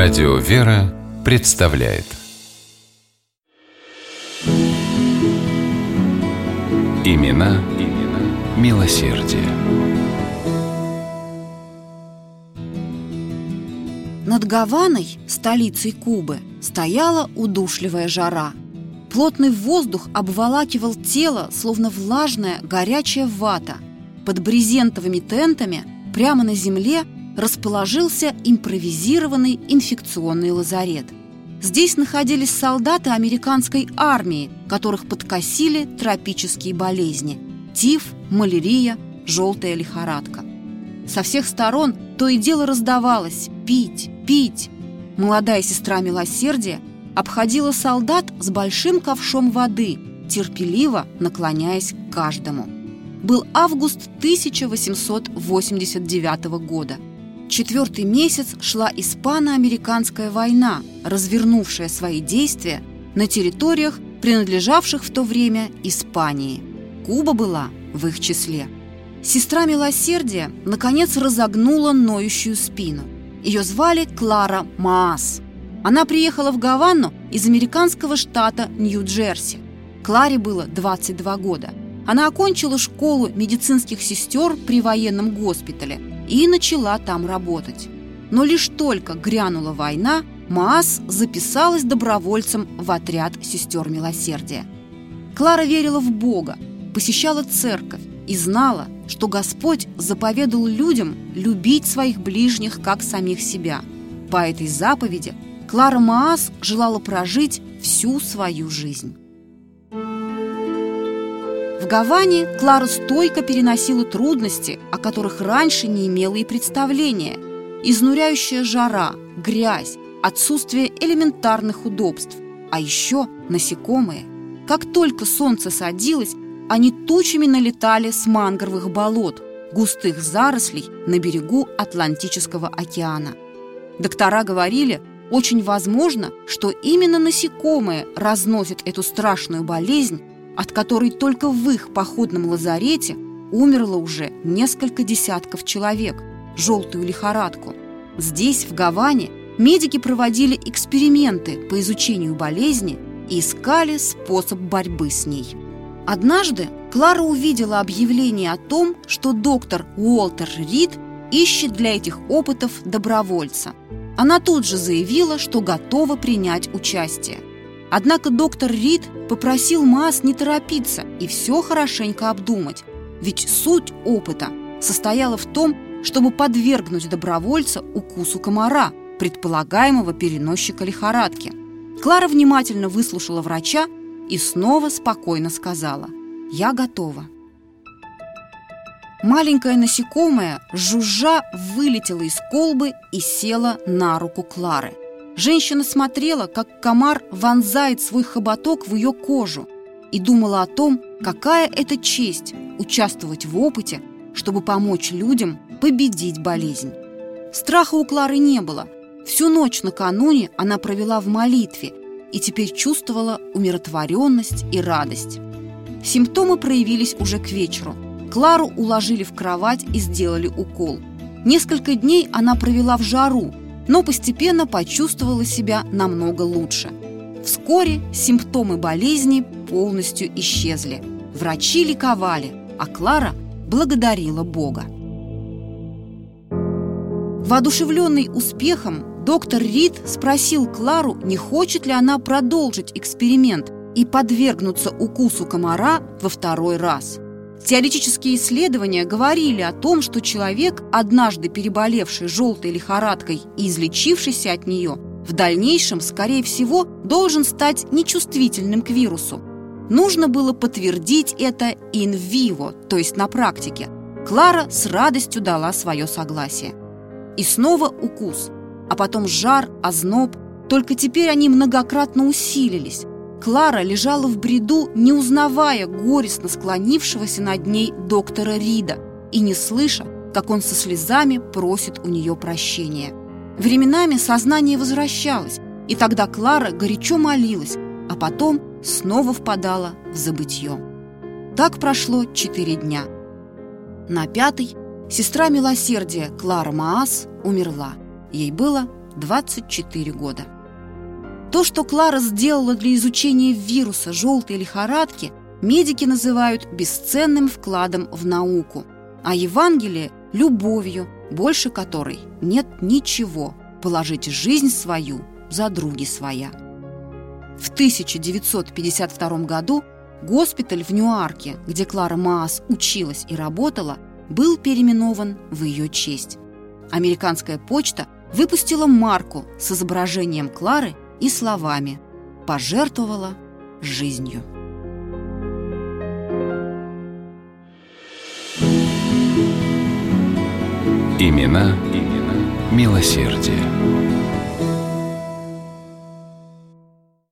Радио «Вера» представляет Имена, имена милосердие. Над Гаваной, столицей Кубы, стояла удушливая жара. Плотный воздух обволакивал тело, словно влажная горячая вата. Под брезентовыми тентами прямо на земле расположился импровизированный инфекционный лазарет. Здесь находились солдаты американской армии, которых подкосили тропические болезни – тиф, малярия, желтая лихорадка. Со всех сторон то и дело раздавалось «пить, пить». Молодая сестра милосердия обходила солдат с большим ковшом воды, терпеливо наклоняясь к каждому. Был август 1889 года – Четвертый месяц шла испано-американская война, развернувшая свои действия на территориях, принадлежавших в то время Испании. Куба была в их числе. Сестра милосердия наконец разогнула ноющую спину. Ее звали Клара Маас. Она приехала в Гавану из американского штата Нью-Джерси. Кларе было 22 года. Она окончила школу медицинских сестер при военном госпитале – и начала там работать. Но лишь только грянула война, Маас записалась добровольцем в отряд сестер милосердия. Клара верила в Бога, посещала церковь и знала, что Господь заповедал людям любить своих ближних как самих себя. По этой заповеди Клара Маас желала прожить всю свою жизнь. Гаване Клара стойко переносила трудности, о которых раньше не имела и представления. Изнуряющая жара, грязь, отсутствие элементарных удобств, а еще насекомые. Как только солнце садилось, они тучами налетали с мангровых болот, густых зарослей на берегу Атлантического океана. Доктора говорили, очень возможно, что именно насекомые разносят эту страшную болезнь от которой только в их походном лазарете умерло уже несколько десятков человек, желтую лихорадку. Здесь, в Гаване, медики проводили эксперименты по изучению болезни и искали способ борьбы с ней. Однажды Клара увидела объявление о том, что доктор Уолтер Рид ищет для этих опытов добровольца. Она тут же заявила, что готова принять участие. Однако доктор Рид попросил Маас не торопиться и все хорошенько обдумать, ведь суть опыта состояла в том, чтобы подвергнуть добровольца укусу комара, предполагаемого переносчика лихорадки. Клара внимательно выслушала врача и снова спокойно сказала «Я готова». Маленькое насекомое, жужжа, вылетело из колбы и села на руку Клары – Женщина смотрела, как комар вонзает свой хоботок в ее кожу и думала о том, какая это честь участвовать в опыте, чтобы помочь людям победить болезнь. Страха у Клары не было. Всю ночь накануне она провела в молитве и теперь чувствовала умиротворенность и радость. Симптомы проявились уже к вечеру. Клару уложили в кровать и сделали укол. Несколько дней она провела в жару, но постепенно почувствовала себя намного лучше. Вскоре симптомы болезни полностью исчезли. Врачи ликовали, а Клара благодарила Бога. Воодушевленный успехом, доктор Рид спросил Клару, не хочет ли она продолжить эксперимент и подвергнуться укусу комара во второй раз – Теоретические исследования говорили о том, что человек, однажды переболевший желтой лихорадкой и излечившийся от нее, в дальнейшем, скорее всего, должен стать нечувствительным к вирусу. Нужно было подтвердить это in vivo, то есть на практике. Клара с радостью дала свое согласие. И снова укус, а потом жар, озноб. Только теперь они многократно усилились. Клара лежала в бреду, не узнавая горестно склонившегося над ней доктора Рида и не слыша, как он со слезами просит у нее прощения. Временами сознание возвращалось, и тогда Клара горячо молилась, а потом снова впадала в забытье. Так прошло четыре дня. На пятый сестра милосердия Клара Маас умерла. Ей было 24 года. То, что Клара сделала для изучения вируса желтой лихорадки, медики называют бесценным вкладом в науку, а Евангелие – любовью, больше которой нет ничего – положить жизнь свою за други своя. В 1952 году госпиталь в Ньюарке, где Клара Маас училась и работала, был переименован в ее честь. Американская почта выпустила марку с изображением Клары и словами «пожертвовала жизнью». Имена, имена милосердие.